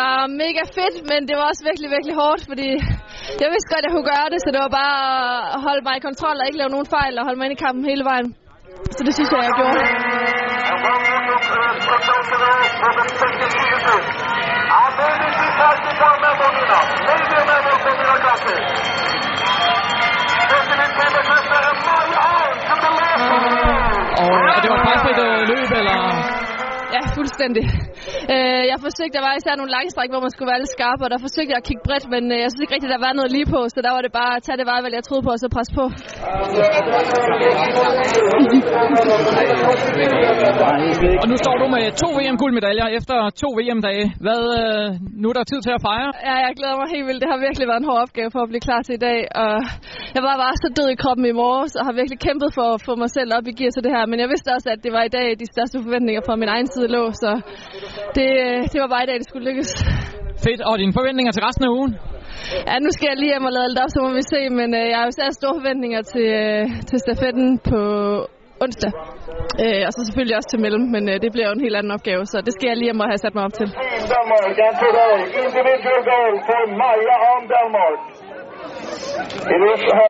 var mega fedt, men det var også virkelig, virkelig hårdt, fordi jeg vidste godt, at jeg kunne gøre det, så det var bare at holde mig i kontrol og ikke lave nogen fejl og holde mig ind i kampen hele vejen. Så det synes jeg, jeg gjorde. Fuldstændig. Øh, jeg forsøgte, der var især nogle langstræk, hvor man skulle være lidt skarp, og der forsøgte jeg at kigge bredt, men øh, jeg synes ikke rigtigt, der var noget lige på, så der var det bare at tage det vejvalg, jeg troede på, og så presse på. Og nu står du med to VM-guldmedaljer efter to VM-dage. Hvad, øh, nu er der tid til at fejre? Ja, jeg glæder mig helt vildt. Det har virkelig været en hård opgave for at blive klar til i dag, og jeg var bare så død i kroppen i morges, og har virkelig kæmpet for at få mig selv op i gear til det her, men jeg vidste også, at det var i dag, de største forventninger fra min egen side lå, så det, det var bare i dag, det skulle lykkes. Fedt. Og dine forventninger til resten af ugen? Ja, nu skal jeg lige hjem og lade lidt op, så må vi se, men øh, jeg har jo særlig store forventninger til, øh, til stafetten på onsdag. Øh, og så selvfølgelig også til mellem, men øh, det bliver jo en helt anden opgave, så det skal jeg lige hjem og have sat mig op til. Individual goal for Maja